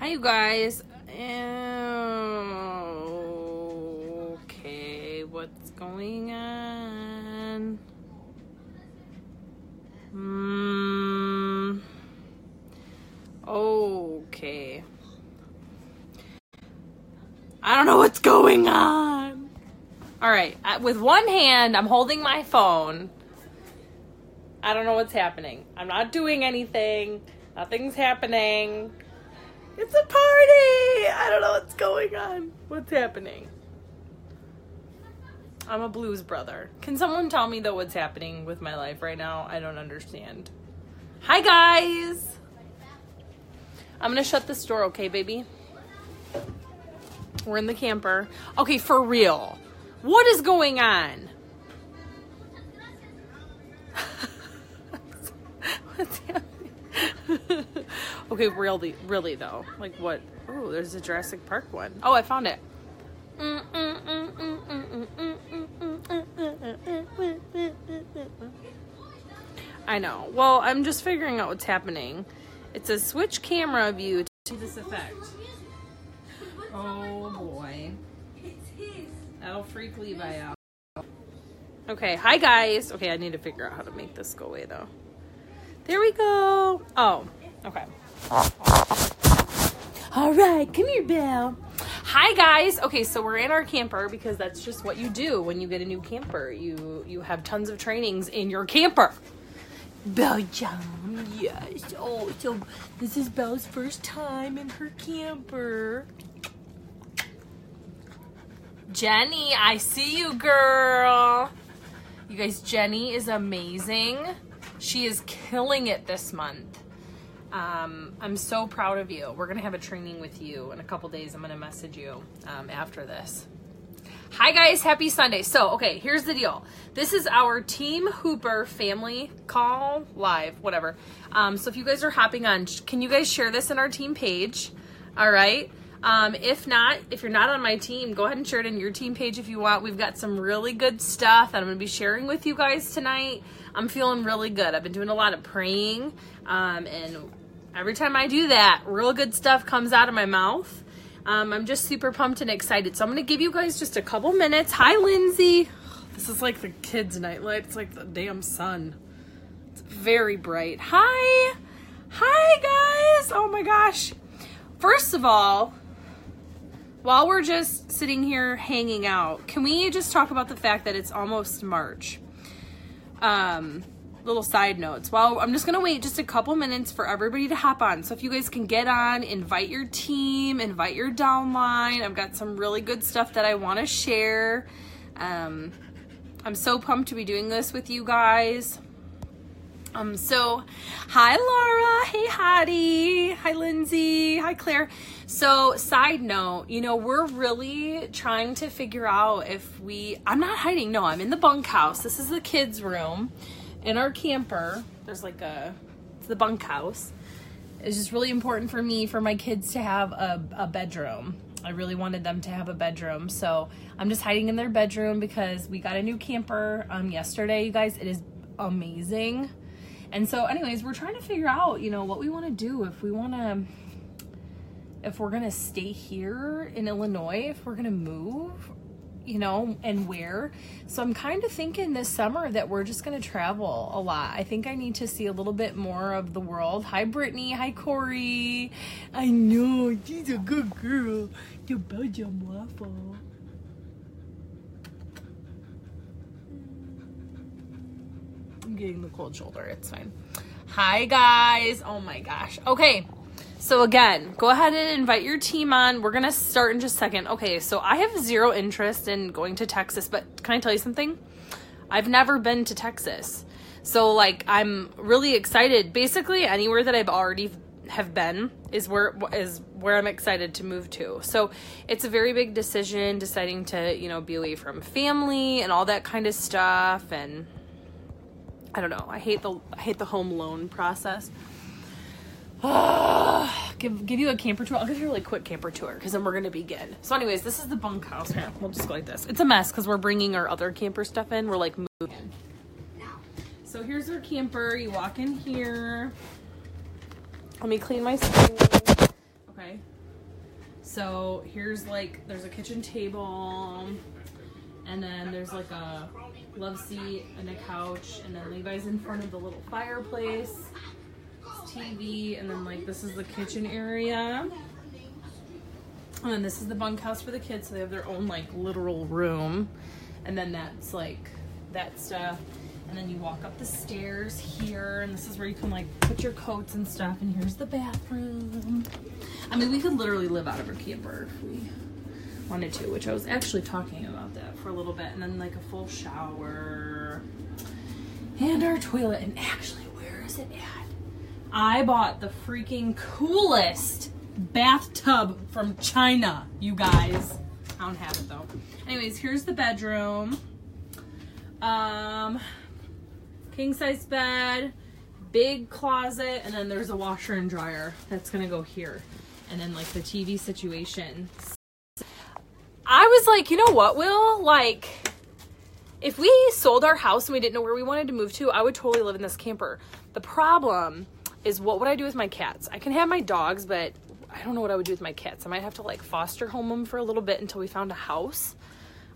Hi, you guys. Okay, what's going on? Hmm. Okay. I don't know what's going on. All right, with one hand, I'm holding my phone. I don't know what's happening. I'm not doing anything. Nothing's happening. It's a party. I don't know what's going on. What's happening? I'm a blues brother. Can someone tell me though what's happening with my life right now? I don't understand. Hi guys. I'm gonna shut this door, okay, baby? We're in the camper. Okay, for real. What is going on? What's happening? okay, really, really though. Like what? Oh, there's a Jurassic Park one. Oh, I found it. I know. Well, I'm just figuring out what's happening. It says switch camera view to this effect. Oh boy. That'll freak Levi out. Okay, hi guys. Okay, I need to figure out how to make this go away though. There we go. Oh, okay. All right, come here, Belle. Hi guys. Okay, so we're in our camper because that's just what you do when you get a new camper. You you have tons of trainings in your camper. Belgium, yes. Oh, so this is Belle's first time in her camper. Jenny, I see you, girl. You guys, Jenny is amazing. She is killing it this month. Um, I'm so proud of you. We're going to have a training with you in a couple days. I'm going to message you um, after this. Hi, guys. Happy Sunday. So, okay, here's the deal. This is our Team Hooper family call live, whatever. Um, so, if you guys are hopping on, can you guys share this in our team page? All right. Um, if not, if you're not on my team, go ahead and share it in your team page if you want. We've got some really good stuff that I'm going to be sharing with you guys tonight. I'm feeling really good. I've been doing a lot of praying, um, and every time I do that, real good stuff comes out of my mouth. Um, I'm just super pumped and excited. So I'm going to give you guys just a couple minutes. Hi, Lindsay. This is like the kids' nightlight. It's like the damn sun. It's very bright. Hi. Hi, guys. Oh my gosh. First of all, while we're just sitting here hanging out, can we just talk about the fact that it's almost March? Um, little side notes. Well, I'm just gonna wait just a couple minutes for everybody to hop on. So if you guys can get on, invite your team, invite your downline. I've got some really good stuff that I want to share. Um, I'm so pumped to be doing this with you guys. Um, so hi Laura, hey Hattie, hi Lindsay, hi Claire. So side note, you know, we're really trying to figure out if we I'm not hiding, no, I'm in the bunkhouse. This is the kids' room. In our camper, there's like a it's the bunkhouse. It's just really important for me for my kids to have a, a bedroom. I really wanted them to have a bedroom. So I'm just hiding in their bedroom because we got a new camper um yesterday, you guys. It is amazing. And so, anyways, we're trying to figure out, you know, what we want to do. If we want to, if we're to stay here in Illinois, if we're to move, you know, and where. So I'm kind of thinking this summer that we're just going to travel a lot. I think I need to see a little bit more of the world. Hi, Brittany. Hi, Corey. I know, she's a good girl. The Belgium waffle. I'm getting the cold shoulder. It's fine. Hi, guys. Oh my gosh. Okay. So, again, go ahead and invite your team on. We're to start in just a second. Okay. So, I have zero interest in going to Texas, but can I tell you something? I've never been to Texas. So, like, I'm really excited. Basically, anywhere that I've already have been is where is where I'm excited to move to. So it's a very big decision deciding to, you know, be away from family and all that kind of stuff and I don't know. I hate the I hate the home loan process. give give you a camper tour. I'll give you a really quick camper tour because then we're gonna begin. So, anyways, this is the bunkhouse. Yeah, we'll just go like this. It's a mess because we're bringing our other camper stuff in. We're like moving. So here's our camper. You walk in here. Let me clean my screen. Okay. So here's like there's a kitchen table, and then there's like a love seat and a couch, and then Levi's in front of the little fireplace, TV, and then like this is the kitchen area. And then this is the bunkhouse for the kids, so they have their own like literal room. And then that's like that stuff. And then you walk up the stairs here, and this is where you can like put your coats and stuff. And here's the bathroom. I mean, we could literally live out of our camper if we wanted to, which I was actually talking about that for a little bit. And then like a full shower and our toilet. And actually, where is it at? I bought the freaking coolest bathtub from China, you guys. I don't have it though. Anyways, here's the bedroom. Um, king size bed, big closet, and then there's a washer and dryer that's gonna go here. And then like the TV situation. I was like, you know what, Will? Like, if we sold our house and we didn't know where we wanted to move to, I would totally live in this camper. The problem is what would I do with my cats? I can have my dogs, but I don't know what I would do with my cats. I might have to like foster home them for a little bit until we found a house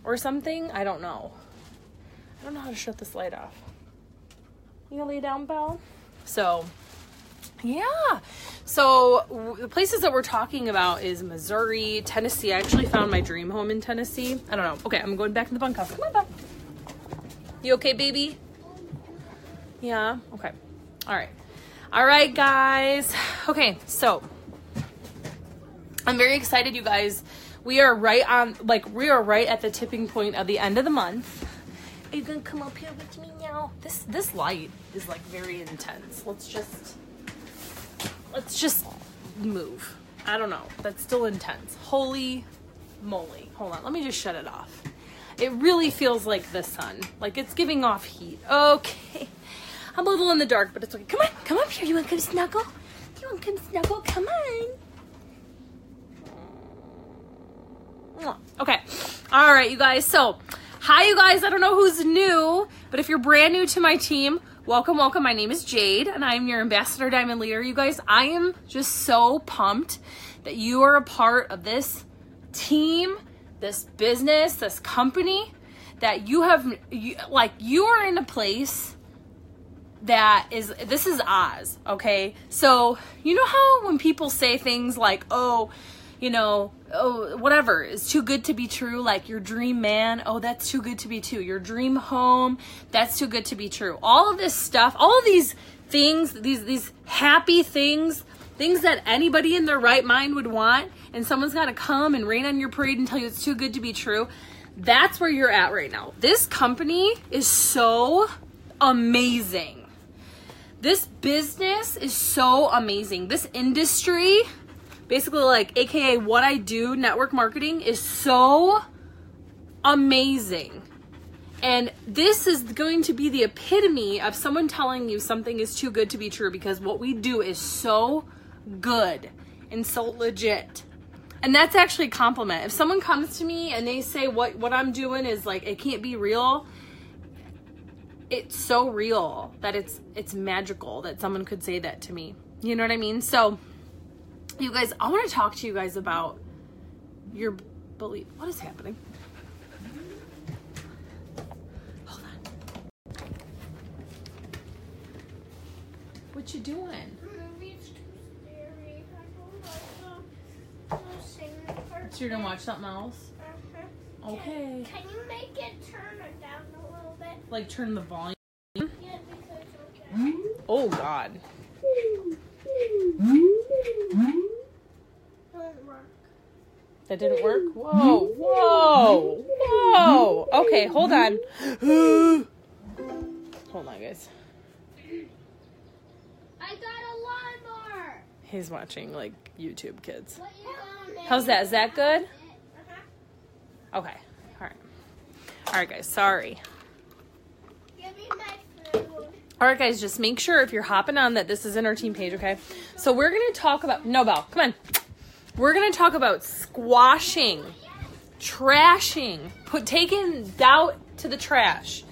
or something. I don't know. I don't know how to shut this light off. You gonna lay down, Belle? So, yeah. So w- the places that we're talking about is Missouri, Tennessee. I actually found my dream home in Tennessee. I don't know. Okay, I'm going back in the bunkhouse. Come on, Belle. You okay, baby? Yeah. Okay. All right. All right, guys. Okay, so I'm very excited, you guys. We are right on, like, we are right at the tipping point of the end of the month. Are you gonna come up here with me now? This this light is like very intense. Let's just let's just move. I don't know. That's still intense. Holy moly. Hold on. Let me just shut it off. It really feels like the sun. Like it's giving off heat. Okay. I'm a little in the dark, but it's okay. Come on, come up here. You want to come snuggle? You want to come snuggle? Come on. Okay. All right, you guys. So, hi, you guys. I don't know who's new, but if you're brand new to my team, welcome, welcome. My name is Jade, and I'm your ambassador diamond leader. You guys, I am just so pumped that you are a part of this team, this business, this company. That you have, you, like, you are in a place that is this is Oz, okay? So, you know how when people say things like, "Oh, you know, oh, whatever is too good to be true, like your dream man, oh, that's too good to be true. Your dream home, that's too good to be true. All of this stuff, all of these things, these these happy things, things that anybody in their right mind would want, and someone's got to come and rain on your parade and tell you it's too good to be true. That's where you're at right now. This company is so amazing this business is so amazing. This industry, basically like AKA what I do, network marketing is so amazing. And this is going to be the epitome of someone telling you something is too good to be true because what we do is so good and so legit. And that's actually a compliment. If someone comes to me and they say what what I'm doing is like it can't be real, it's so real that it's it's magical that someone could say that to me. You know what I mean? So you guys, I want to talk to you guys about your belief. What is happening? Hold on. What you doing? So you're gonna watch something else? Uh-huh. Okay. Can you make it turn down a little bit? Like turn the volume. Yeah, because okay. Oh God. Don't work. That didn't work? Whoa, whoa, whoa. Okay, hold on. hold on, guys. I got a lawnmower. He's watching like YouTube kids. What you found? How's that? Is that good? Uh-huh. Okay. All right. All right, guys. Sorry. Give me my food. All right, guys. Just make sure if you're hopping on that this is in our team page, okay? So we're gonna talk about no Belle. Come on. We're gonna talk about squashing, trashing, put taking doubt to the trash,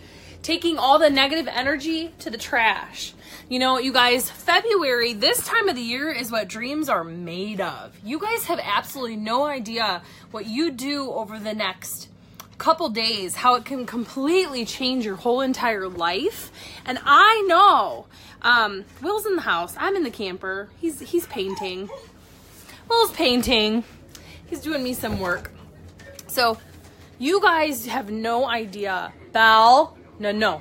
taking all the negative energy to the trash, You know, you guys, February, this time of the year is what dreams are made of. You guys have absolutely no idea what you do over the next couple days, how it can completely change your whole entire life. And I know, um, Will's in the house. I'm in the camper. He's he's painting. Will's painting. He's doing me some work. So, you guys have no idea, Belle. No, no,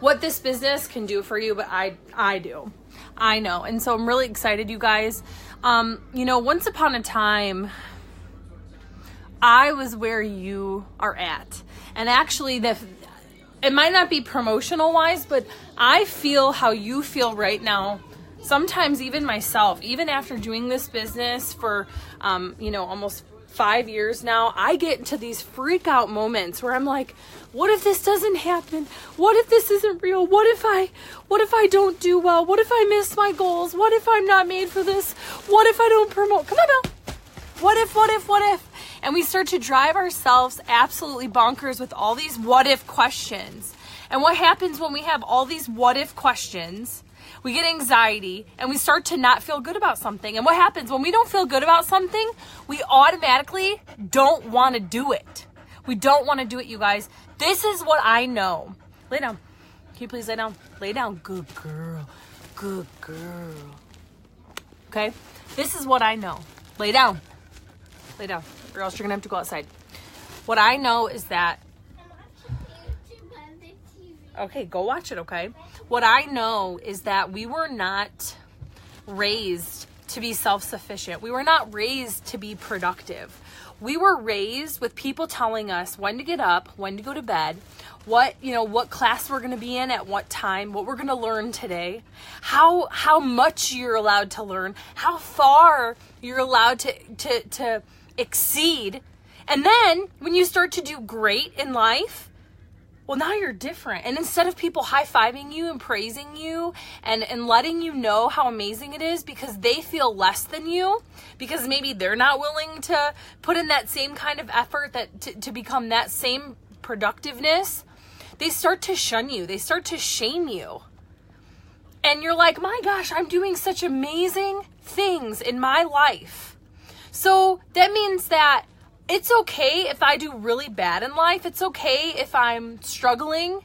what this business can do for you, but I I do. I know. And so I'm really excited, you guys. Um, you know, once upon a time, I was where you are at. And actually the it might not be promotional wise, but I feel how you feel right now. Sometimes even myself, even after doing this business for um, you know, almost five years now, I get into these freak out moments where I'm like, what if this doesn't happen? What if this isn't real? What if I what if I don't do well? What if I miss my goals? What if I'm not made for this? What if I don't promote? Come on, Bill. What if, what if, what if? And we start to drive ourselves absolutely bonkers with all these what if questions. And what happens when we have all these what if questions? We get anxiety and we start to not feel good about something. And what happens when we don't feel good about something? We automatically don't want to do it. We don't want to do it, you guys. This is what I know. Lay down. Can you please lay down? Lay down. Good girl. Good girl. Okay? This is what I know. Lay down. Lay down, or else you're gonna have to go outside. What I know is that. Okay, go watch it, okay? What I know is that we were not raised to be self sufficient. We were not raised to be productive. We were raised with people telling us when to get up, when to go to bed, what, you know, what class we're going to be in at what time, what we're going to learn today, how how much you're allowed to learn, how far you're allowed to to to exceed. And then when you start to do great in life, well, now you're different. And instead of people high fiving you and praising you and, and letting you know how amazing it is because they feel less than you, because maybe they're not willing to put in that same kind of effort that to, to become that same productiveness, they start to shun you. They start to shame you. And you're like, my gosh, I'm doing such amazing things in my life. So that means that it's okay if I do really bad in life. It's okay if I'm struggling.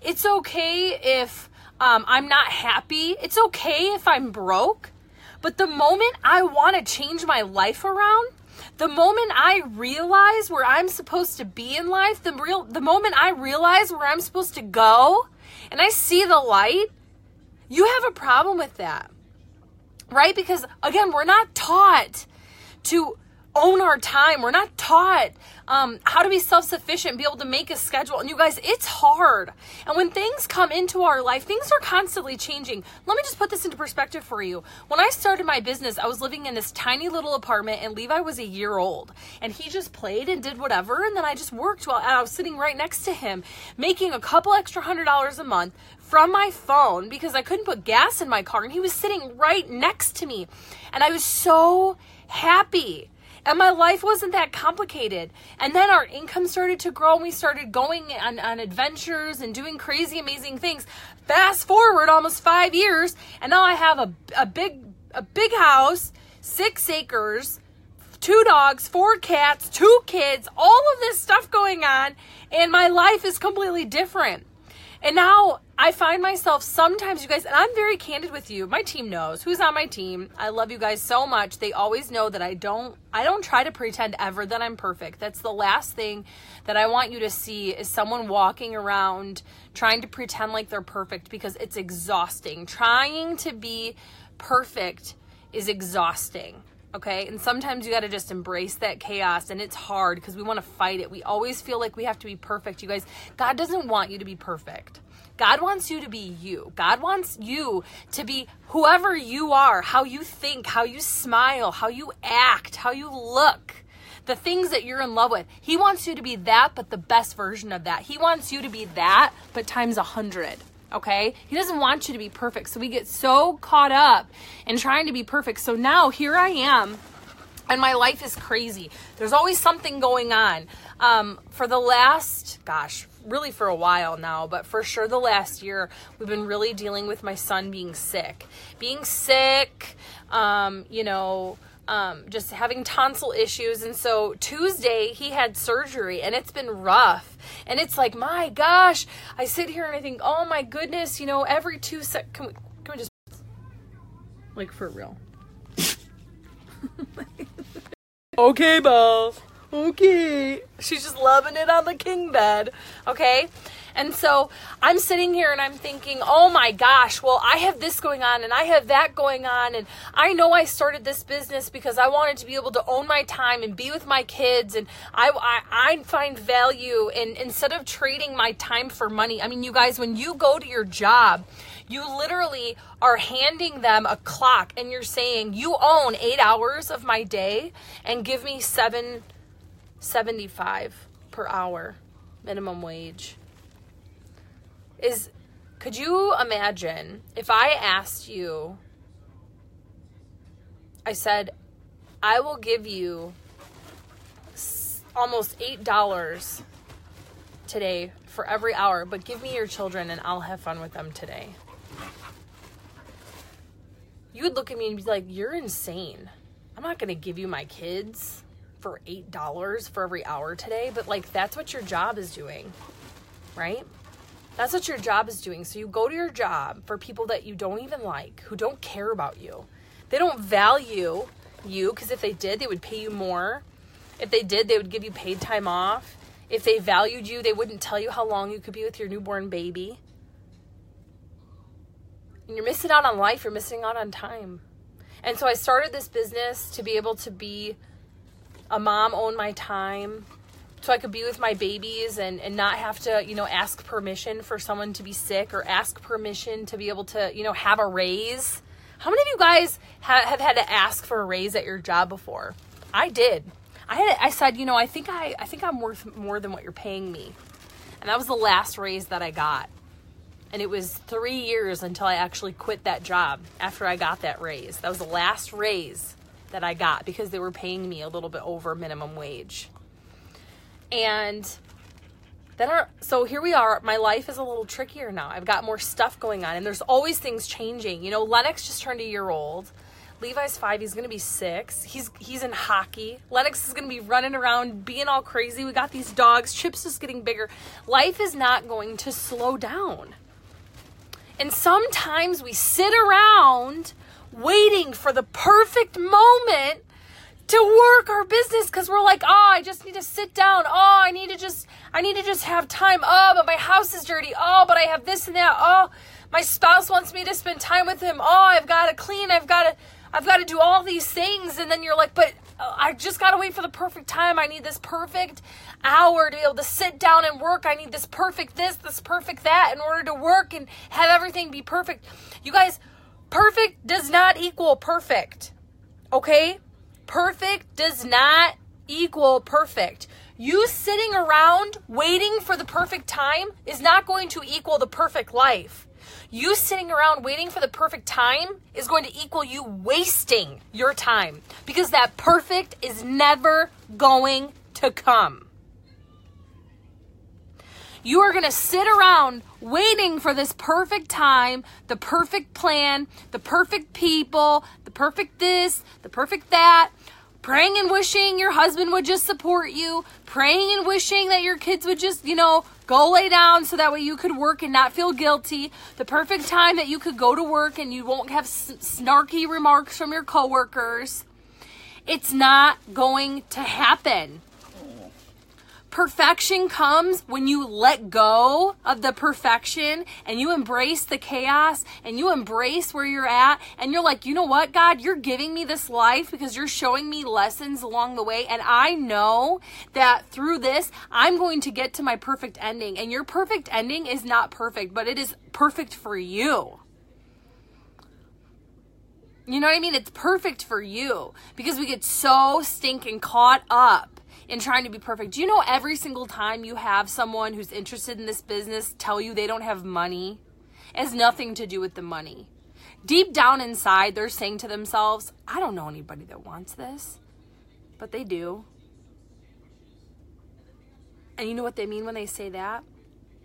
It's okay if um, I'm not happy. It's okay if I'm broke. But the moment I want to change my life around, the moment I realize where I'm supposed to be in life, the real the moment I realize where I'm supposed to go, and I see the light, you have a problem with that. Right? Because again, we're not taught to own our time. We're not taught um, how to be self sufficient, be able to make a schedule. And you guys, it's hard. And when things come into our life, things are constantly changing. Let me just put this into perspective for you. When I started my business, I was living in this tiny little apartment, and Levi was a year old. And he just played and did whatever. And then I just worked while I was sitting right next to him, making a couple extra hundred dollars a month from my phone because I couldn't put gas in my car. And he was sitting right next to me. And I was so happy and my life wasn't that complicated. And then our income started to grow and we started going on, on adventures and doing crazy, amazing things. Fast forward almost five years, and now I have a, a big a big house, six acres, two dogs, four cats, two kids, all of this stuff going on, and my life is completely different. And now I find myself sometimes, you guys, and I'm very candid with you. My team knows who's on my team. I love you guys so much. They always know that I don't I don't try to pretend ever that I'm perfect. That's the last thing that I want you to see is someone walking around trying to pretend like they're perfect because it's exhausting. Trying to be perfect is exhausting okay? And sometimes you got to just embrace that chaos and it's hard because we want to fight it. We always feel like we have to be perfect. You guys, God doesn't want you to be perfect. God wants you to be you. God wants you to be whoever you are, how you think, how you smile, how you act, how you look. The things that you're in love with. He wants you to be that, but the best version of that. He wants you to be that, but times a hundred okay? He doesn't want you to be perfect. So we get so caught up in trying to be perfect. So now here I am. And my life is crazy. There's always something going on. Um, for the last, gosh, really for a while now, but for sure the last year, we've been really dealing with my son being sick. Being sick, um, you know, um, just having tonsil issues. And so Tuesday, he had surgery, and it's been rough. And it's like, my gosh, I sit here and I think, oh my goodness, you know, every two sec, can we, can we just, like for real? okay, Belle. Okay. She's just loving it on the king bed. Okay. And so I'm sitting here and I'm thinking, oh my gosh, well, I have this going on and I have that going on. And I know I started this business because I wanted to be able to own my time and be with my kids. And I, I, I find value in instead of trading my time for money. I mean, you guys, when you go to your job, you literally are handing them a clock and you're saying, you own eight hours of my day and give me seven 75 per hour minimum wage is could you imagine if I asked you I said I will give you almost $8 today for every hour, but give me your children and I'll have fun with them today. You would look at me and be like, You're insane. I'm not going to give you my kids for $8 for every hour today, but like that's what your job is doing, right? That's what your job is doing. So you go to your job for people that you don't even like, who don't care about you. They don't value you because if they did, they would pay you more. If they did, they would give you paid time off. If they valued you, they wouldn't tell you how long you could be with your newborn baby. And you're missing out on life, you're missing out on time. And so I started this business to be able to be a mom, own my time, so I could be with my babies and, and not have to, you know, ask permission for someone to be sick or ask permission to be able to, you know, have a raise. How many of you guys ha- have had to ask for a raise at your job before? I did. I had I said, you know, I think I I think I'm worth more than what you're paying me. And that was the last raise that I got. And it was 3 years until I actually quit that job after I got that raise. That was the last raise that I got because they were paying me a little bit over minimum wage. And then our so here we are. My life is a little trickier now. I've got more stuff going on and there's always things changing. You know, Lennox just turned a year old. Levi's five. He's gonna be six. He's he's in hockey. Lennox is gonna be running around, being all crazy. We got these dogs. Chips is getting bigger. Life is not going to slow down. And sometimes we sit around waiting for the perfect moment to work our business because we're like, oh, I just need to sit down. Oh, I need to just, I need to just have time. Oh, but my house is dirty. Oh, but I have this and that. Oh, my spouse wants me to spend time with him. Oh, I've got to clean. I've got to, I've got to do all these things. And then you're like, but uh, I just got to wait for the perfect time. I need this perfect hour to be able to sit down and work. I need this perfect this, this perfect that in order to work and have everything be perfect. You guys, perfect does not equal perfect. Okay? Perfect does not equal perfect. You sitting around waiting for the perfect time is not going to equal the perfect life. You sitting around waiting for the perfect time is going to equal you wasting your time because that perfect is never going to come. You are going to sit around waiting for this perfect time, the perfect plan, the perfect people, the perfect this, the perfect that, praying and wishing your husband would just support you, praying and wishing that your kids would just, you know, go lay down so that way you could work and not feel guilty. The perfect time that you could go to work and you won't have snarky remarks from your coworkers. It's not going to happen. Perfection comes when you let go of the perfection and you embrace the chaos and you embrace where you're at and you're like, you know what, God, you're giving me this life because you're showing me lessons along the way. And I know that through this, I'm going to get to my perfect ending. And your perfect ending is not perfect, but it is perfect for you. You know what I mean? It's perfect for you because we get so stinking caught up in trying to be perfect. Do you know every single time you have someone who's interested in this business tell you they don't have money? It has nothing to do with the money. Deep down inside, they're saying to themselves, I don't know anybody that wants this, but they do. And you know what they mean when they say that?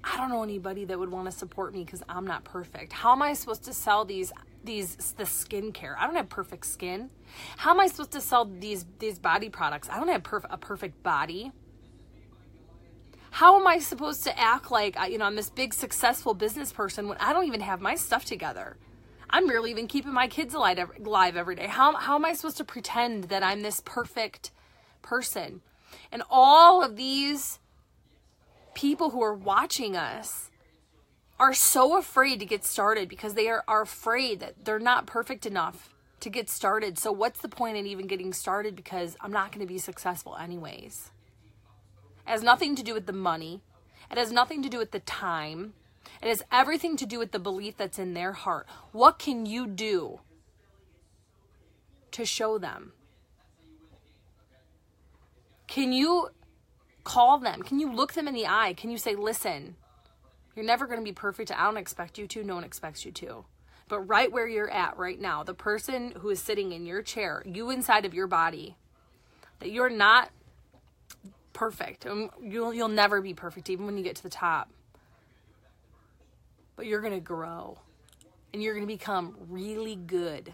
I don't know anybody that would want to support me because I'm not perfect. How am I supposed to sell these these the skincare? I don't have perfect skin. How am I supposed to sell these these body products? I don't have perf- a perfect body. How am I supposed to act like you know I'm this big successful business person when I don't even have my stuff together? I'm barely even keeping my kids alive every, day. How how am I supposed to pretend that I'm this perfect person? And all of these people who are watching us are so afraid to get started because they are, are afraid that they're not perfect enough to get started. So, what's the point in even getting started? Because I'm not going to be successful, anyways. It has nothing to do with the money, it has nothing to do with the time. It has everything to do with the belief that's in their heart. What can you do to show them? Can you call them? Can you look them in the eye? Can you say, listen, you're never going to be perfect. I don't expect you to. No one expects you to. But right where you're at right now, the person who is sitting in your chair, you inside of your body, that you're not perfect. Um, you'll, you'll never be perfect, even when you get to the top. But you're going to grow and you're going to become really good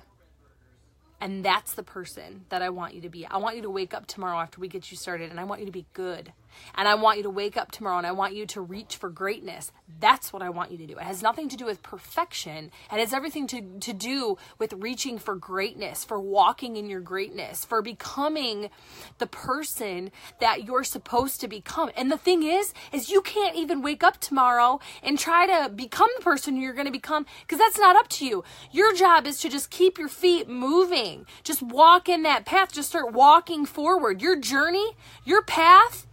and that's the person that I want you to be. I want you to wake up tomorrow after we get you started and I want you to be good. And I want you to wake up tomorrow and I want you to reach for greatness. That's what I want you to do. It has nothing to do with perfection. It has everything to, to do with reaching for greatness, for walking in your greatness, for becoming the person that you're supposed to become. And the thing is, is you can't even wake up tomorrow and try to become the person you're going to become because that's not up to you. Your job is to just keep your feet moving. Just walk in that path. Just start walking forward. Your journey, your path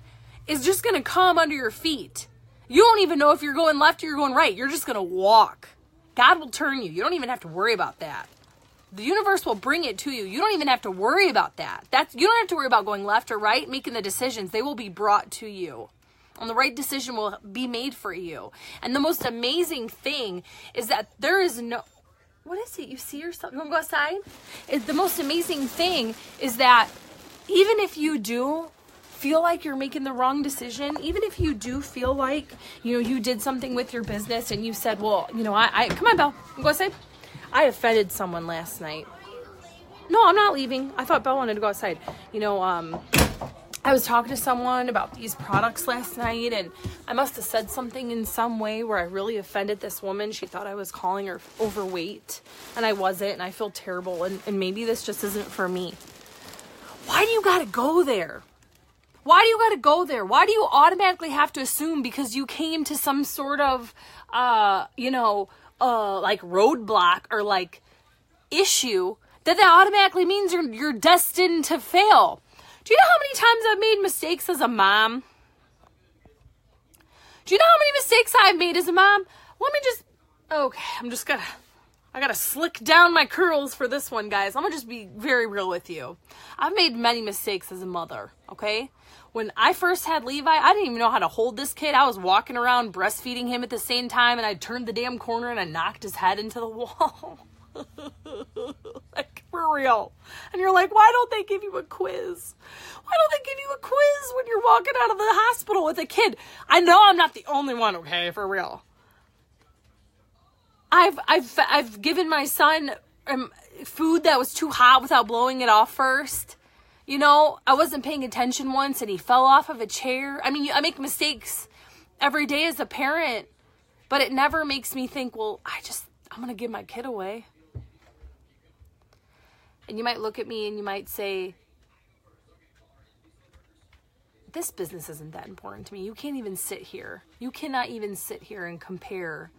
is just going to come under your feet. You don't even know if you're going left or you're going right. You're just going to walk. God will turn you. You don't even have to worry about that. The universe will bring it to you. You don't even have to worry about that. That's you don't have to worry about going left or right, making the decisions. They will be brought to you. And the right decision will be made for you. And the most amazing thing is that there is no what is it? You see yourself? You want to go outside? It, the most amazing thing is that even if you do feel like you're making the wrong decision, even if you do feel like, you know, you did something with your business and you said, well, you know, I, I come on, Belle, go outside. I offended someone last night. No, I'm not leaving. I thought Belle wanted to go outside. You know, um, I was talking to someone about these products last night, and I must have said something in some way where I really offended this woman. She thought I was calling her overweight, and I wasn't, and I feel terrible, and, and maybe this just isn't for me. Why do you gotta go there? Why do you got to go there? Why do you automatically have to assume because you came to some sort of, uh, you know, uh, like roadblock or like issue that that automatically means you're you're destined to fail? Do you know how many times I've made mistakes as a mom? Do you know how many mistakes I've made as a mom? Let me just. Okay, I'm just gonna. I gotta slick down my curls for this one, guys. I'm gonna just be very real with you. I've made many mistakes as a mother, okay? When I first had Levi, I didn't even know how to hold this kid. I was walking around breastfeeding him at the same time, and I turned the damn corner and I knocked his head into the wall. like, for real. And you're like, why don't they give you a quiz? Why don't they give you a quiz when you're walking out of the hospital with a kid? I know I'm not the only one, okay, for real. I've I've I've given my son um, food that was too hot without blowing it off first. You know, I wasn't paying attention once and he fell off of a chair. I mean, I make mistakes every day as a parent, but it never makes me think, well, I just I'm going to give my kid away. And you might look at me and you might say, this business isn't that important to me. You can't even sit here. You cannot even sit here and compare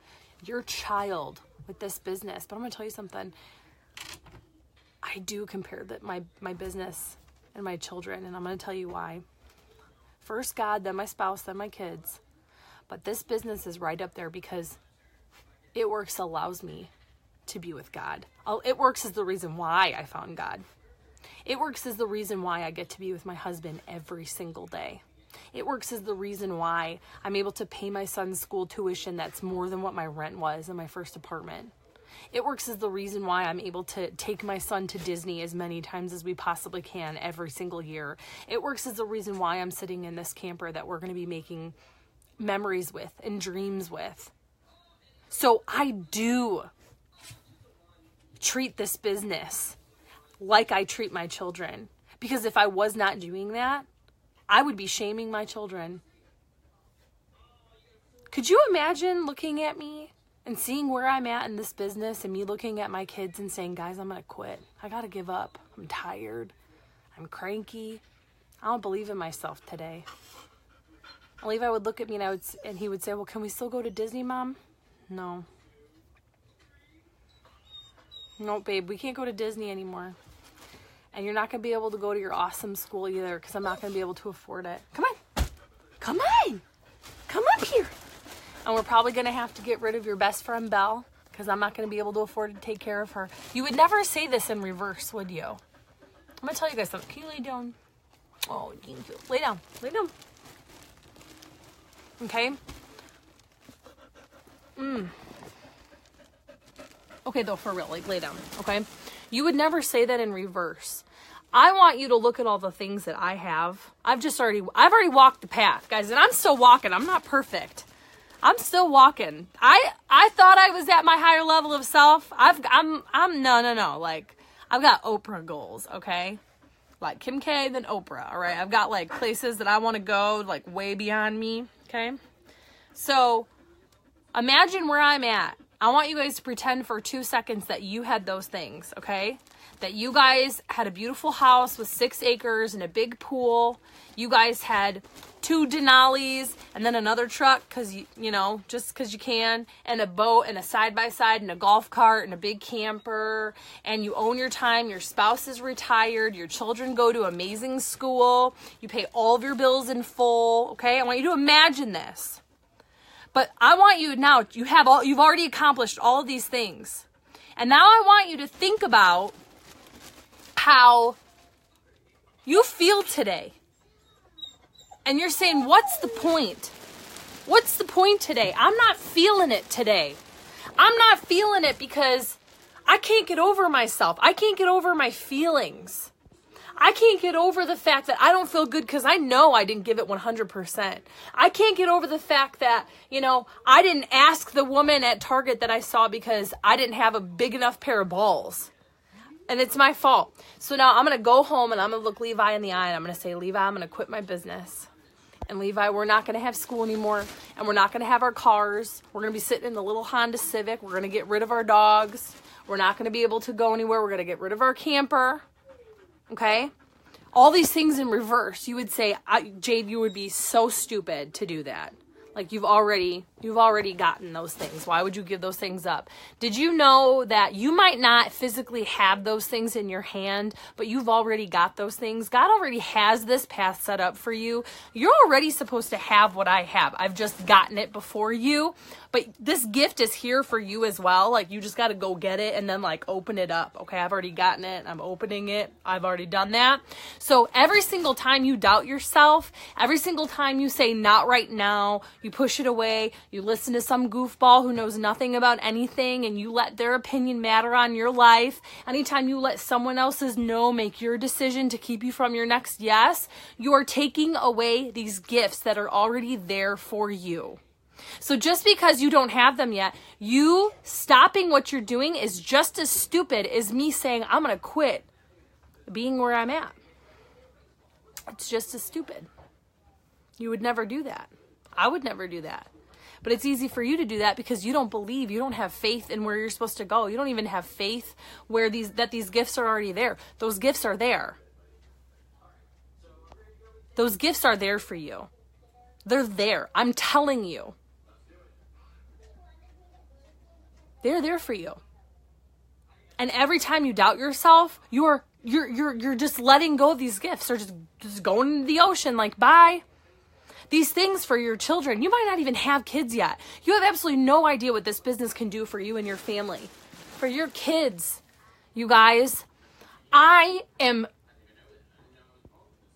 your child with this business. But I'm going to tell you something. I do compare that my my business and my children, and I'm going to tell you why. First God, then my spouse, then my kids. But this business is right up there because it works allows me to be with God. Oh, it works is the reason why I found God. It works is the reason why I get to be with my husband every single day. It works as the reason why I'm able to pay my son's school tuition that's more than what my rent was in my first apartment. It works as the reason why I'm able to take my son to Disney as many times as we possibly can every single year. It works as the reason why I'm sitting in this camper that we're going to be making memories with and dreams with. So I do treat this business like I treat my children. Because if I was not doing that, I would be shaming my children. Could you imagine looking at me and seeing where I'm at in this business and me looking at my kids and saying, guys, I'm going to quit. I got to give up. I'm tired. I'm cranky. I don't believe in myself today. And Levi would look at me and I would, and he would say, well, can we still go to Disney, mom? No. No, babe, we can't go to Disney anymore. And you're not going to be able to go to your awesome school either because I'm not going to be able to afford it. Come on. Come on. Come up here. And we're probably going to have to get rid of your best friend, Belle, because I'm not going to be able to afford to take care of her. You would never say this in reverse, would you? I'm going to tell you guys something. Can you lay down? Oh. Lay down. Lay down. Okay? Mm. Okay, though, for real, like lay down, okay? You would never say that in reverse. I want you to look at all the things that I have. I've just already, I've already walked the path, guys, and I'm still walking. I'm not perfect. I'm still walking. I, I thought I was at my higher level of self. I've, I'm, I'm, no, no, no. Like, I've got Oprah goals, okay? Like Kim K, then Oprah, all right? I've got like places that I want to go, like way beyond me, okay? So, imagine where I'm at. I want you guys to pretend for two seconds that you had those things, okay? That you guys had a beautiful house with six acres and a big pool. You guys had two Denali's and then another truck because you, you know, just because you can, and a boat and a side by side and a golf cart and a big camper. And you own your time. Your spouse is retired. Your children go to amazing school. You pay all of your bills in full, okay? I want you to imagine this. But I want you now, you have all, you've already accomplished all these things. And now I want you to think about how you feel today. And you're saying, what's the point? What's the point today? I'm not feeling it today. I'm not feeling it because I can't get over myself. I can't get over my feelings. I can't get over the fact that I don't feel good because I know I didn't give it 100%. I can't get over the fact that, you know, I didn't ask the woman at Target that I saw because I didn't have a big enough pair of balls. And it's my fault. So now I'm going to go home and I'm going to look Levi in the eye and I'm going to say, Levi, I'm going to quit my business. And Levi, we're not going to have school anymore and we're not going to have our cars. We're going to be sitting in the little Honda Civic. We're going to get rid of our dogs. We're not going to be able to go anywhere. We're going to get rid of our camper. Okay? All these things in reverse. You would say, Jade, you would be so stupid to do that. Like you've already you've already gotten those things. Why would you give those things up? Did you know that you might not physically have those things in your hand, but you've already got those things? God already has this path set up for you. You're already supposed to have what I have. I've just gotten it before you. But this gift is here for you as well. Like you just got to go get it and then like open it up. Okay, I've already gotten it. I'm opening it. I've already done that. So every single time you doubt yourself, every single time you say not right now, you push it away, you listen to some goofball who knows nothing about anything and you let their opinion matter on your life. Anytime you let someone else's no make your decision to keep you from your next yes, you are taking away these gifts that are already there for you. So just because you don't have them yet, you stopping what you're doing is just as stupid as me saying, I'm going to quit being where I'm at. It's just as stupid. You would never do that. I would never do that. But it's easy for you to do that because you don't believe, you don't have faith in where you're supposed to go. You don't even have faith where these that these gifts are already there. Those gifts are there. Those gifts are there for you. They're there. I'm telling you. They're there for you. And every time you doubt yourself, you're you're you're you're just letting go of these gifts or just just going into the ocean like bye. These things for your children. You might not even have kids yet. You have absolutely no idea what this business can do for you and your family. For your kids. You guys, I am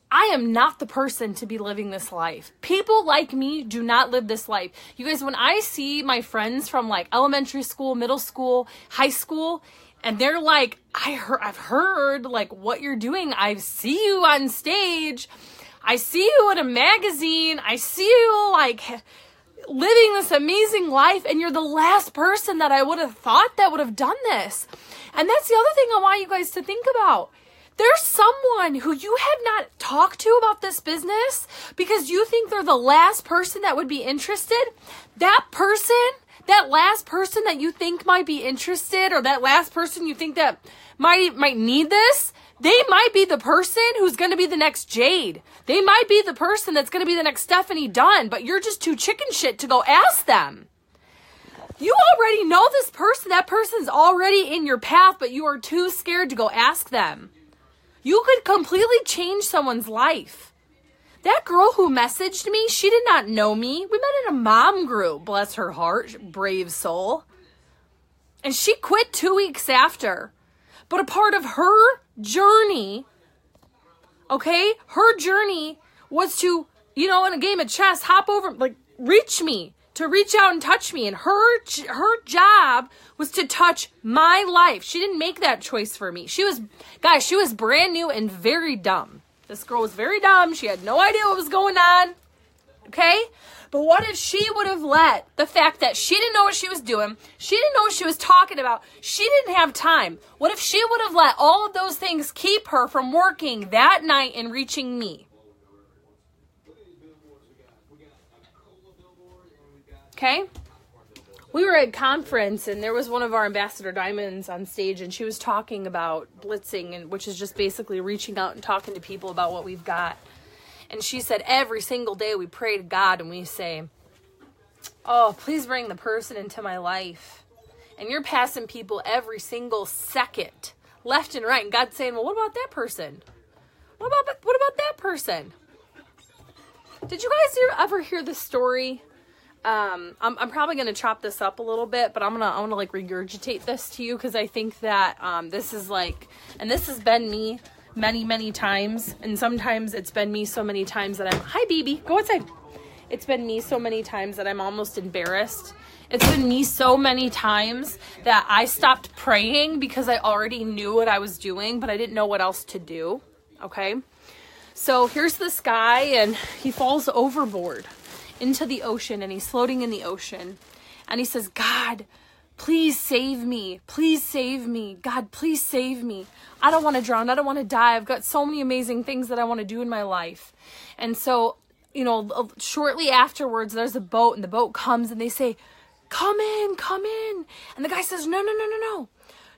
I am not the person to be living this life. People like me do not live this life. You guys, when I see my friends from like elementary school, middle school, high school, and they're like, I heard, I've heard like what you're doing. I see you on stage. I see you in a magazine. I see you like living this amazing life and you're the last person that I would have thought that would have done this. And that's the other thing I want you guys to think about. There's someone who you have not talked to about this business because you think they're the last person that would be interested. That person, that last person that you think might be interested or that last person you think that might might need this, they might be the person who's going to be the next Jade. They might be the person that's going to be the next Stephanie Dunn, but you're just too chicken shit to go ask them. You already know this person. That person's already in your path, but you are too scared to go ask them. You could completely change someone's life. That girl who messaged me, she did not know me. We met in a mom group, bless her heart, brave soul. And she quit two weeks after. But a part of her journey, okay, her journey was to, you know, in a game of chess, hop over, like, reach me, to reach out and touch me. And her, her job was to touch my life. She didn't make that choice for me. She was, guys, she was brand new and very dumb. This girl was very dumb. She had no idea what was going on. Okay? But what if she would have let the fact that she didn't know what she was doing, she didn't know what she was talking about, she didn't have time? What if she would have let all of those things keep her from working that night and reaching me? Okay? We were at conference and there was one of our ambassador diamonds on stage and she was talking about blitzing and which is just basically reaching out and talking to people about what we've got. And she said, every single day we pray to God and we say, Oh, please bring the person into my life. And you're passing people every single second, left and right. And God's saying, Well, what about that person? What about what about that person? Did you guys ever hear the story? Um, I'm, I'm probably gonna chop this up a little bit, but I'm gonna I'm gonna like regurgitate this to you because I think that um, this is like, and this has been me many, many times. And sometimes it's been me so many times that I'm, hi, baby, go outside. It's been me so many times that I'm almost embarrassed. It's been me so many times that I stopped praying because I already knew what I was doing, but I didn't know what else to do. Okay. So here's this guy, and he falls overboard into the ocean, and he's floating in the ocean. And he says, God, Please save me. Please save me. God, please save me. I don't want to drown. I don't want to die. I've got so many amazing things that I want to do in my life. And so, you know, shortly afterwards, there's a boat, and the boat comes, and they say, Come in, come in. And the guy says, No, no, no, no, no.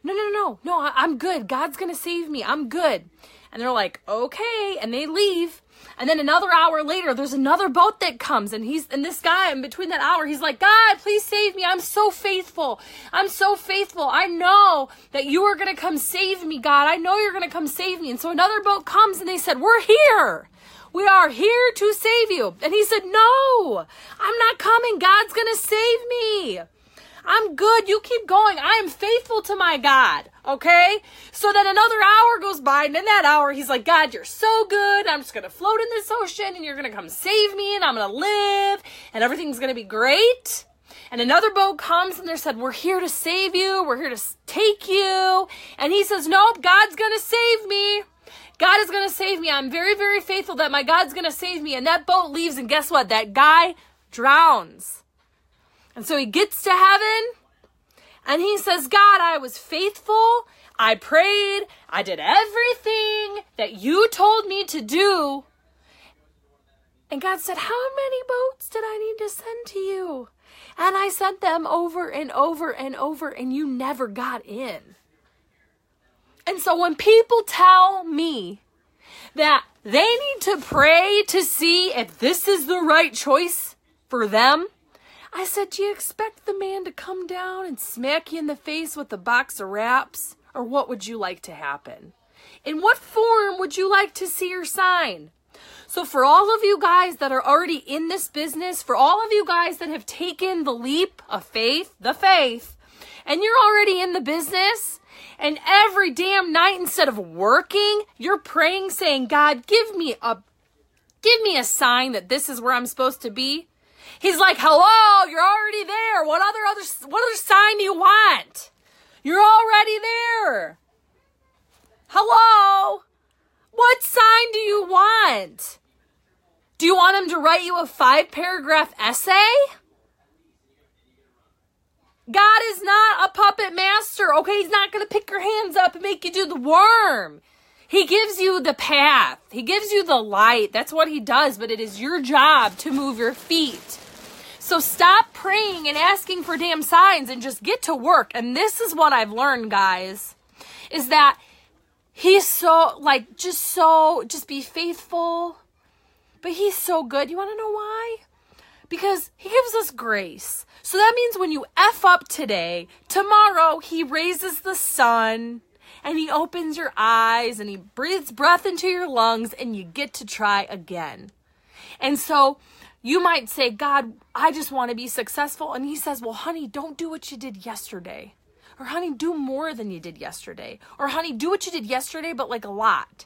No, no, no, no. I'm good. God's going to save me. I'm good. And they're like, Okay. And they leave. And then another hour later, there's another boat that comes, and he's and this guy in between that hour, he's like, God, please save me. I'm so faithful. I'm so faithful. I know that you are gonna come save me, God. I know you're gonna come save me. And so another boat comes, and they said, We're here. We are here to save you. And he said, No, I'm not coming. God's gonna save me. I'm good. You keep going. I am faithful to my God. Okay? So then another hour goes by, and in that hour, he's like, God, you're so good. I'm just gonna float in this ocean, and you're gonna come save me, and I'm gonna live, and everything's gonna be great. And another boat comes and they said, We're here to save you. We're here to take you. And he says, Nope, God's going to save me. God is going to save me. I'm very, very faithful that my God's going to save me. And that boat leaves, and guess what? That guy drowns. And so he gets to heaven and he says, God, I was faithful. I prayed. I did everything that you told me to do. And God said, How many boats did I need to send to you? And I sent them over and over and over, and you never got in. And so when people tell me that they need to pray to see if this is the right choice for them, I said, Do you expect the man to come down and smack you in the face with a box of wraps? Or what would you like to happen? In what form would you like to see your sign? So, for all of you guys that are already in this business, for all of you guys that have taken the leap of faith, the faith, and you're already in the business, and every damn night instead of working, you're praying saying, God, give me a give me a sign that this is where I'm supposed to be. He's like, hello, you're already there. What other other what other sign do you want? You're already there. Hello? What sign do you want? Do you want him to write you a five paragraph essay? God is not a puppet master, okay? He's not going to pick your hands up and make you do the worm. He gives you the path. He gives you the light. That's what he does, but it is your job to move your feet. So stop praying and asking for damn signs and just get to work. And this is what I've learned, guys, is that he's so, like, just so, just be faithful. But he's so good. You want to know why? Because he gives us grace. So that means when you F up today, tomorrow he raises the sun and he opens your eyes and he breathes breath into your lungs and you get to try again. And so you might say, God, I just want to be successful. And he says, Well, honey, don't do what you did yesterday. Or, honey, do more than you did yesterday. Or, honey, do what you did yesterday, but like a lot.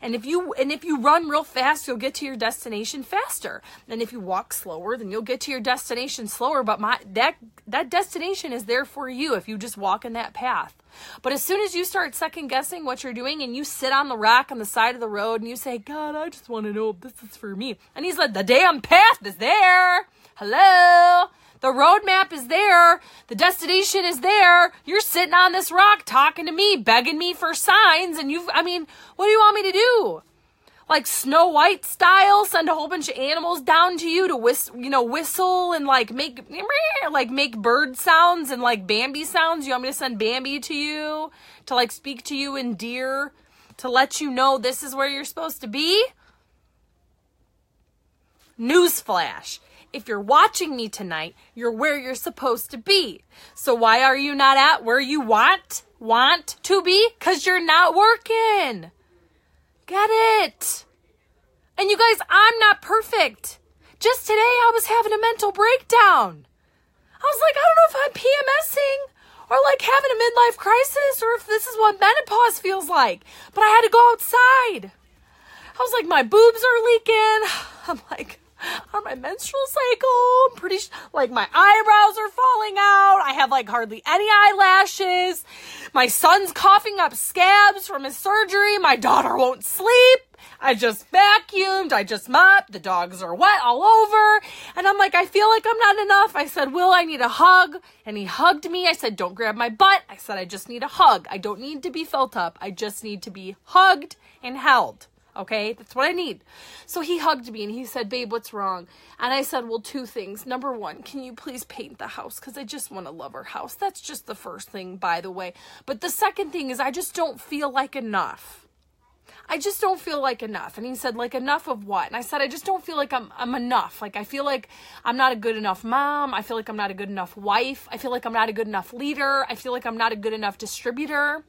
And if you and if you run real fast, you'll get to your destination faster. And if you walk slower, then you'll get to your destination slower. But my that that destination is there for you if you just walk in that path. But as soon as you start second guessing what you're doing and you sit on the rock on the side of the road and you say, God, I just want to know if this is for me. And he's like, the damn path is there. Hello. The roadmap is there. The destination is there. You're sitting on this rock talking to me, begging me for signs. And you've, I mean, what do you want me to do? Like Snow White style, send a whole bunch of animals down to you to whistle, you know, whistle and like make, like make bird sounds and like Bambi sounds. You want me to send Bambi to you to like speak to you in deer to let you know this is where you're supposed to be? Newsflash if you're watching me tonight, you're where you're supposed to be. So why are you not at where you want want to be? Cuz you're not working. Get it? And you guys, I'm not perfect. Just today I was having a mental breakdown. I was like, I don't know if I'm PMSing or like having a midlife crisis or if this is what menopause feels like. But I had to go outside. I was like, my boobs are leaking. I'm like, on my menstrual cycle. I'm pretty sh- like my eyebrows are falling out. I have like hardly any eyelashes. My son's coughing up scabs from his surgery. My daughter won't sleep. I just vacuumed. I just mopped. The dogs are wet all over. And I'm like, I feel like I'm not enough. I said, Will, I need a hug. And he hugged me. I said, Don't grab my butt. I said, I just need a hug. I don't need to be felt up. I just need to be hugged and held. Okay, that's what I need. So he hugged me and he said, Babe, what's wrong? And I said, Well, two things. Number one, can you please paint the house? Because I just want to love our house. That's just the first thing, by the way. But the second thing is, I just don't feel like enough. I just don't feel like enough. And he said, like, enough of what? And I said, I just don't feel like I'm, I'm enough. Like, I feel like I'm not a good enough mom. I feel like I'm not a good enough wife. I feel like I'm not a good enough leader. I feel like I'm not a good enough distributor.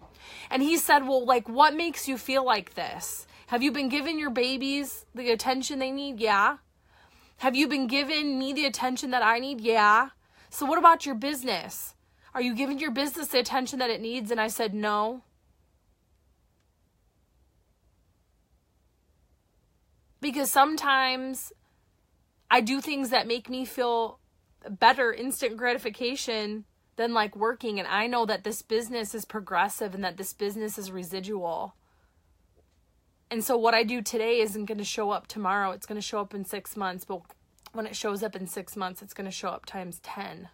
And he said, well, like, what makes you feel like this? Have you been giving your babies the attention they need? Yeah. Have you been giving me the attention that I need? Yeah. So what about your business? Are you giving your business the attention that it needs? And I said, no. Because sometimes I do things that make me feel better, instant gratification than like working. And I know that this business is progressive and that this business is residual. And so what I do today isn't going to show up tomorrow. It's going to show up in 6 months, but when it shows up in 6 months, it's going to show up times 10.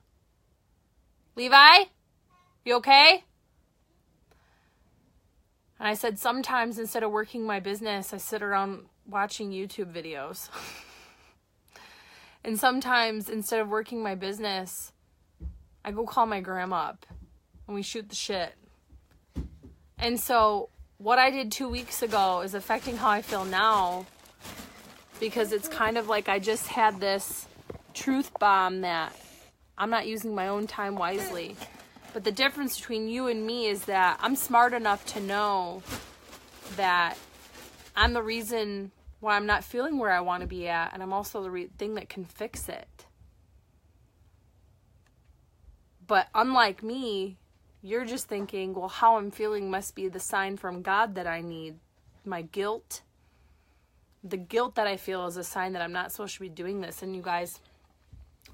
Levi? You okay? And I said sometimes instead of working my business, I sit around watching YouTube videos. and sometimes instead of working my business, I go call my grandma up and we shoot the shit. And so what I did two weeks ago is affecting how I feel now because it's kind of like I just had this truth bomb that I'm not using my own time wisely. But the difference between you and me is that I'm smart enough to know that I'm the reason why I'm not feeling where I want to be at, and I'm also the re- thing that can fix it. But unlike me, you're just thinking, well, how I'm feeling must be the sign from God that I need. My guilt. The guilt that I feel is a sign that I'm not supposed to be doing this. And you guys,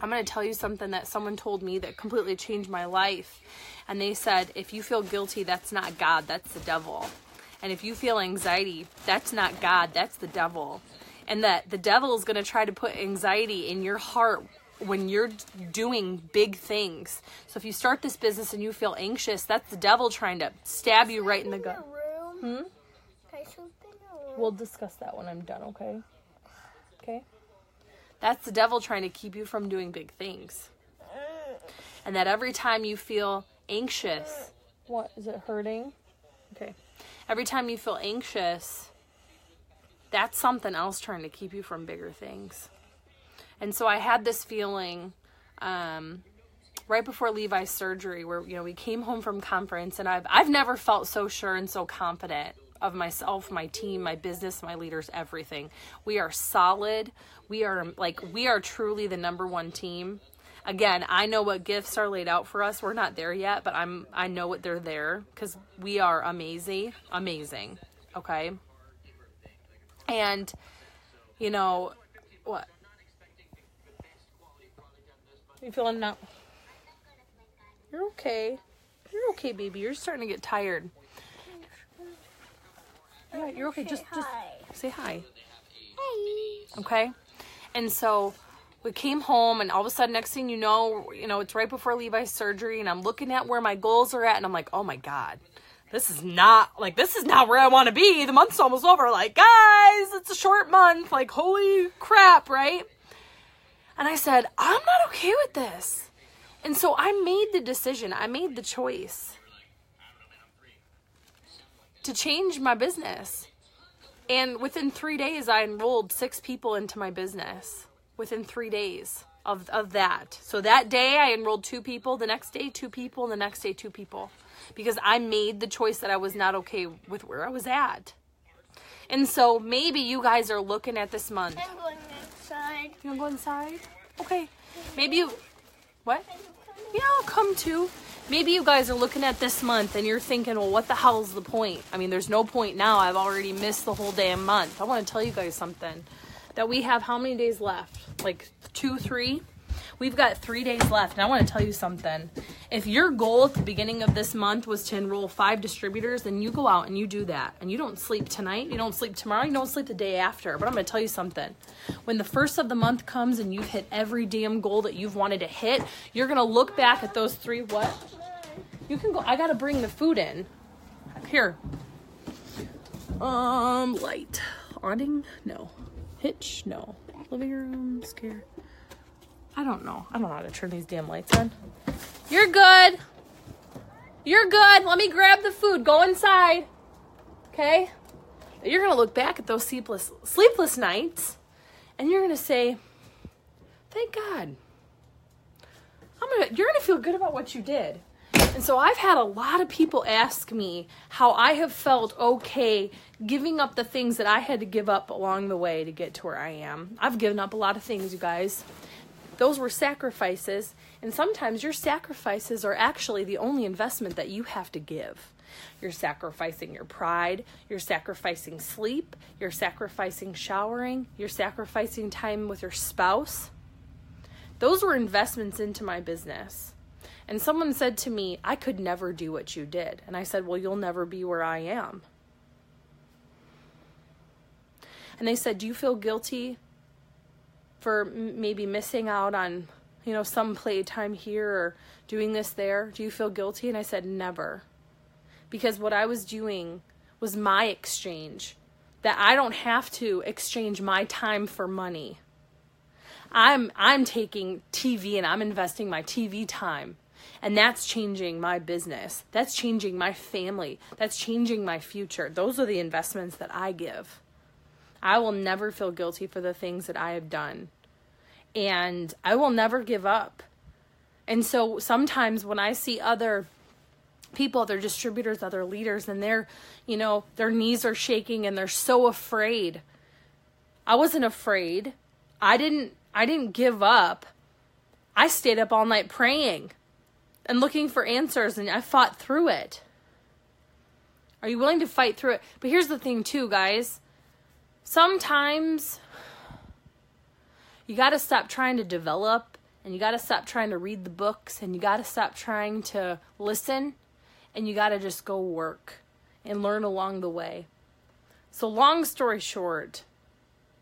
I'm going to tell you something that someone told me that completely changed my life. And they said, if you feel guilty, that's not God, that's the devil. And if you feel anxiety, that's not God, that's the devil. And that the devil is going to try to put anxiety in your heart when you're doing big things. So if you start this business and you feel anxious, that's the devil trying to stab you right in the gut. Hmm? Can I sleep in a room? We'll discuss that when I'm done, okay? Okay? That's the devil trying to keep you from doing big things. And that every time you feel anxious, what is it hurting? Okay. Every time you feel anxious, that's something else trying to keep you from bigger things. And so I had this feeling um, right before Levi's surgery where you know we came home from conference and I've I've never felt so sure and so confident of myself, my team, my business, my leaders, everything. We are solid. We are like we are truly the number one team. Again, I know what gifts are laid out for us. We're not there yet, but I'm I know what they're there cuz we are amazing, amazing. Okay? And you know, what? You feeling not You're okay. You're okay, baby. You're starting to get tired. Yeah, you're okay. Just just say hi. Hey. Okay? And so we came home and all of a sudden next thing you know, you know, it's right before Levi's surgery and I'm looking at where my goals are at and I'm like, "Oh my god. This is not like this is not where I want to be. The month's almost over. Like, guys, it's a short month. Like, holy crap, right?" And I said, "I'm not okay with this." And so I made the decision. I made the choice to change my business. And within three days, I enrolled six people into my business. Within three days of, of that. So that day, I enrolled two people. The next day, two people. And the next day, two people. Because I made the choice that I was not okay with where I was at. And so maybe you guys are looking at this month. Outside. You want to go inside? Okay. Maybe you. What? Yeah, I'll come too. Maybe you guys are looking at this month and you're thinking, well, what the hell's the point? I mean, there's no point now. I've already missed the whole damn month. I want to tell you guys something. That we have how many days left? Like two, three? We've got three days left. And I want to tell you something. If your goal at the beginning of this month was to enroll five distributors, then you go out and you do that. And you don't sleep tonight, you don't sleep tomorrow, you don't sleep the day after. But I'm going to tell you something. When the first of the month comes and you've hit every damn goal that you've wanted to hit, you're going to look back at those three what? You can go. I got to bring the food in. Here. Um, light. Awning? No. Hitch? No. Living room? Scare? I don't know. I don't know how to turn these damn lights on. You're good. You're good. Let me grab the food. Go inside. Okay? You're going to look back at those sleepless sleepless nights and you're going to say, "Thank God." I'm going you're going to feel good about what you did. And so I've had a lot of people ask me how I have felt okay giving up the things that I had to give up along the way to get to where I am. I've given up a lot of things, you guys. Those were sacrifices, and sometimes your sacrifices are actually the only investment that you have to give. You're sacrificing your pride, you're sacrificing sleep, you're sacrificing showering, you're sacrificing time with your spouse. Those were investments into my business. And someone said to me, I could never do what you did. And I said, Well, you'll never be where I am. And they said, Do you feel guilty for m- maybe missing out on, you know, some playtime here or doing this there? Do you feel guilty? And I said, Never. Because what I was doing was my exchange, that I don't have to exchange my time for money. I'm I'm taking TV and I'm investing my TV time. And that's changing my business. That's changing my family. That's changing my future. Those are the investments that I give. I will never feel guilty for the things that I have done. And I will never give up. And so sometimes when I see other people, other distributors, other leaders, and they're, you know, their knees are shaking and they're so afraid. I wasn't afraid. I didn't I didn't give up. I stayed up all night praying and looking for answers and I fought through it. Are you willing to fight through it? But here's the thing too, guys. Sometimes you got to stop trying to develop and you got to stop trying to read the books and you got to stop trying to listen and you got to just go work and learn along the way. So long story short,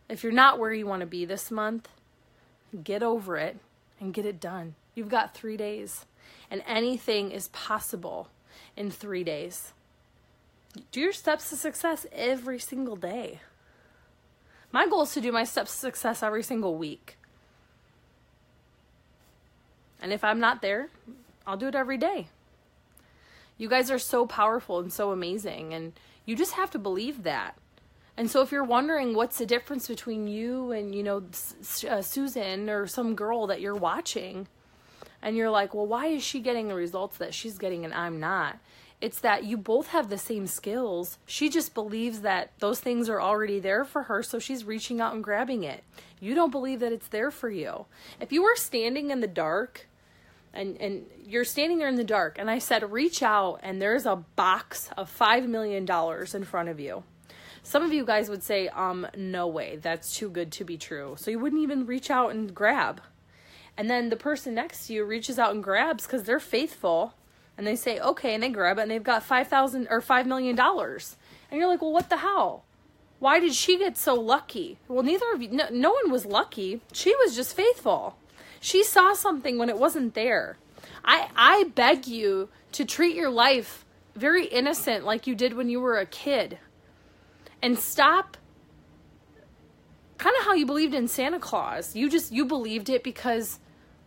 if you're not where you want to be this month, get over it and get it done. You've got three days, and anything is possible in three days. Do your steps to success every single day. My goal is to do my steps to success every single week. And if I'm not there, I'll do it every day. You guys are so powerful and so amazing, and you just have to believe that. And so, if you're wondering what's the difference between you and, you know, uh, Susan or some girl that you're watching, and you're like, well, why is she getting the results that she's getting and I'm not? It's that you both have the same skills. She just believes that those things are already there for her, so she's reaching out and grabbing it. You don't believe that it's there for you. If you were standing in the dark and and you're standing there in the dark and I said reach out and there's a box of 5 million dollars in front of you. Some of you guys would say um no way, that's too good to be true. So you wouldn't even reach out and grab. And then the person next to you reaches out and grabs cuz they're faithful and they say okay and they grab it and they've got 5,000 or 5 million dollars. And you're like, "Well, what the hell?" Why did she get so lucky? Well, neither of you no, no one was lucky. She was just faithful. She saw something when it wasn't there. I I beg you to treat your life very innocent like you did when you were a kid. And stop kind of how you believed in Santa Claus. You just you believed it because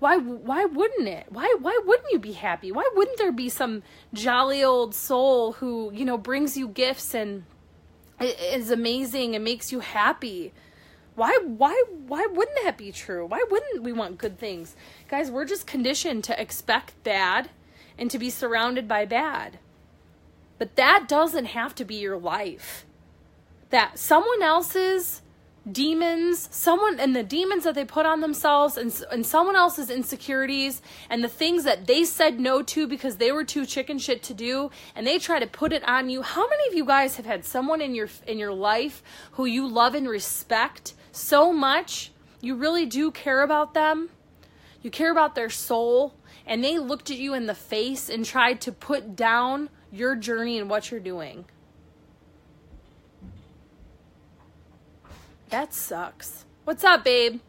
why why wouldn't it? Why why wouldn't you be happy? Why wouldn't there be some jolly old soul who, you know, brings you gifts and is amazing and makes you happy? why why why wouldn't that be true why wouldn't we want good things guys we're just conditioned to expect bad and to be surrounded by bad but that doesn't have to be your life that someone else's demons someone and the demons that they put on themselves and, and someone else's insecurities and the things that they said no to because they were too chicken shit to do and they try to put it on you how many of you guys have had someone in your in your life who you love and respect so much. You really do care about them. You care about their soul. And they looked at you in the face and tried to put down your journey and what you're doing. That sucks. What's up, babe?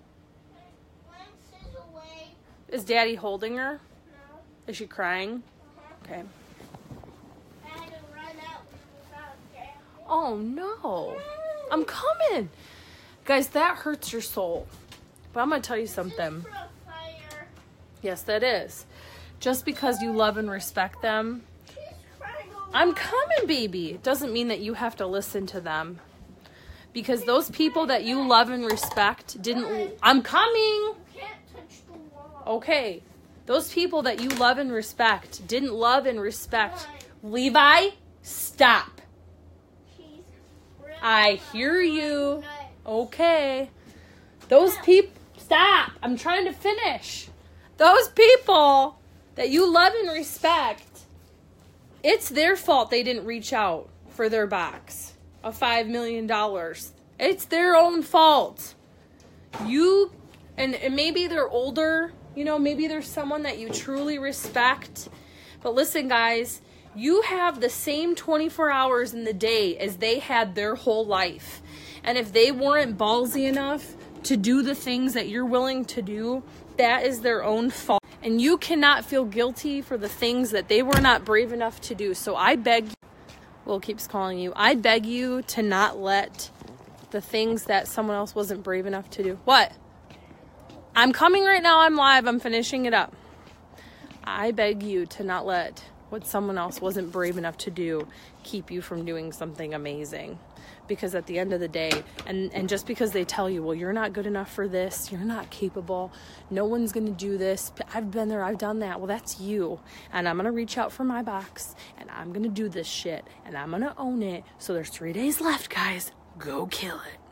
Is daddy holding her? No. Is she crying? Okay. Oh no. I'm coming. Guys, that hurts your soul. But I'm going to tell you something. Yes, that is. Just because you love and respect them, I'm coming, baby. Doesn't mean that you have to listen to them. Because those people that you love and respect didn't. I'm coming! Okay. Those people that you love and respect didn't love and respect. Levi, stop. I hear you. Okay. Those people, stop. I'm trying to finish. Those people that you love and respect, it's their fault they didn't reach out for their box of $5 million. It's their own fault. You, and, and maybe they're older, you know, maybe there's someone that you truly respect. But listen, guys, you have the same 24 hours in the day as they had their whole life. And if they weren't ballsy enough to do the things that you're willing to do, that is their own fault. And you cannot feel guilty for the things that they were not brave enough to do. So I beg, Will keeps calling you, I beg you to not let the things that someone else wasn't brave enough to do. What? I'm coming right now. I'm live. I'm finishing it up. I beg you to not let what someone else wasn't brave enough to do keep you from doing something amazing because at the end of the day and and just because they tell you well you're not good enough for this you're not capable no one's going to do this i've been there i've done that well that's you. And i'm going to reach out for my box and i'm going to do this shit and i'm going to own it so there's 3 days left guys. Go kill it